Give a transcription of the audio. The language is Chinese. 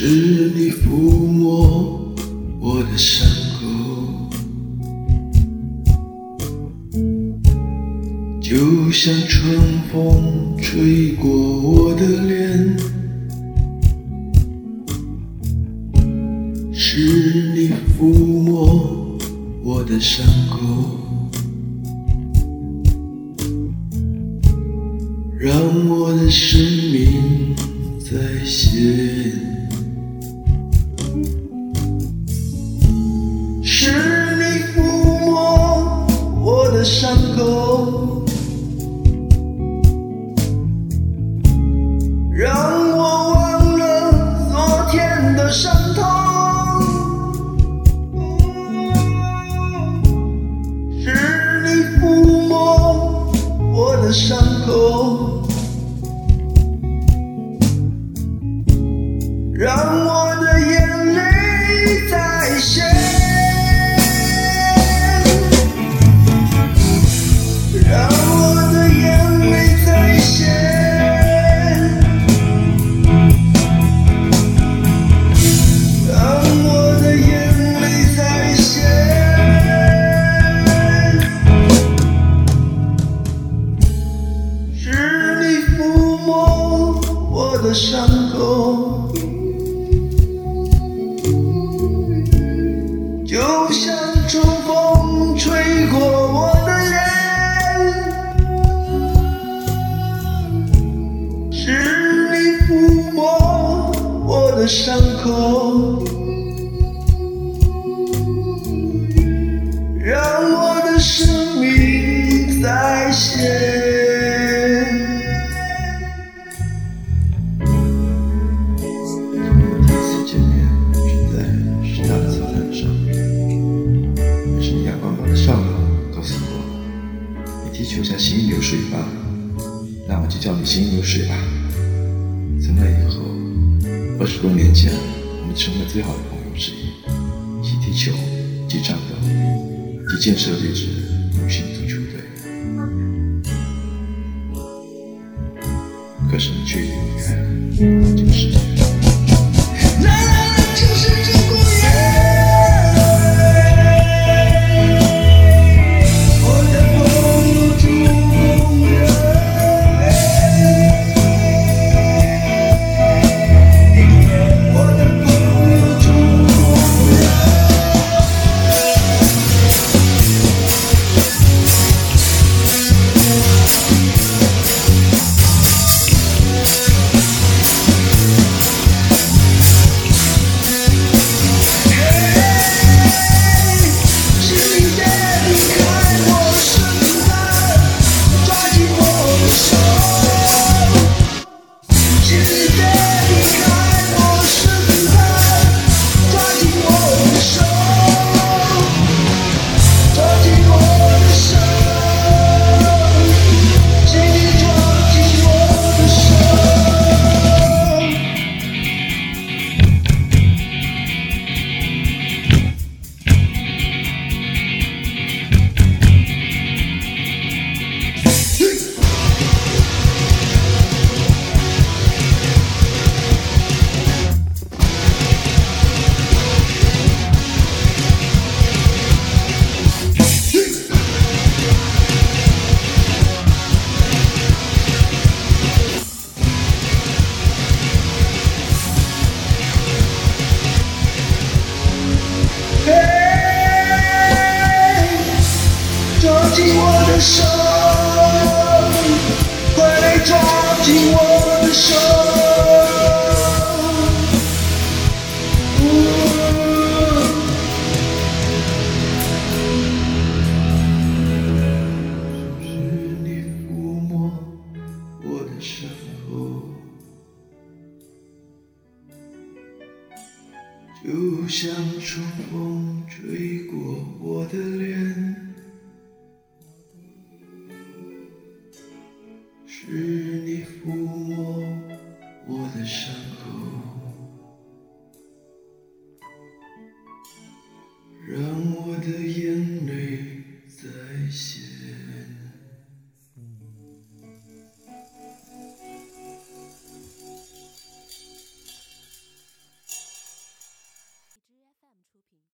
是你抚摸我的伤口，就像春风吹过我的脸。是你抚摸我的伤口，让我的生命再现。让我忘了昨天的伤痛。是你抚摸我的伤口，让我的伤口，就像春风吹过我的脸。是你抚摸我的伤口，上，是你阳光般的笑容告诉我，你踢球像行云流水一般。那我就叫你行云流水吧。从那以后，二十多年前，我们成为最好的朋友之一，一起踢球，一起战斗，一起建设这支女性足球队。可是你却离开了这个世界。手，快来抓紧我的手。是你抚摸我的伤口，就像春风吹过我的脸。的伤。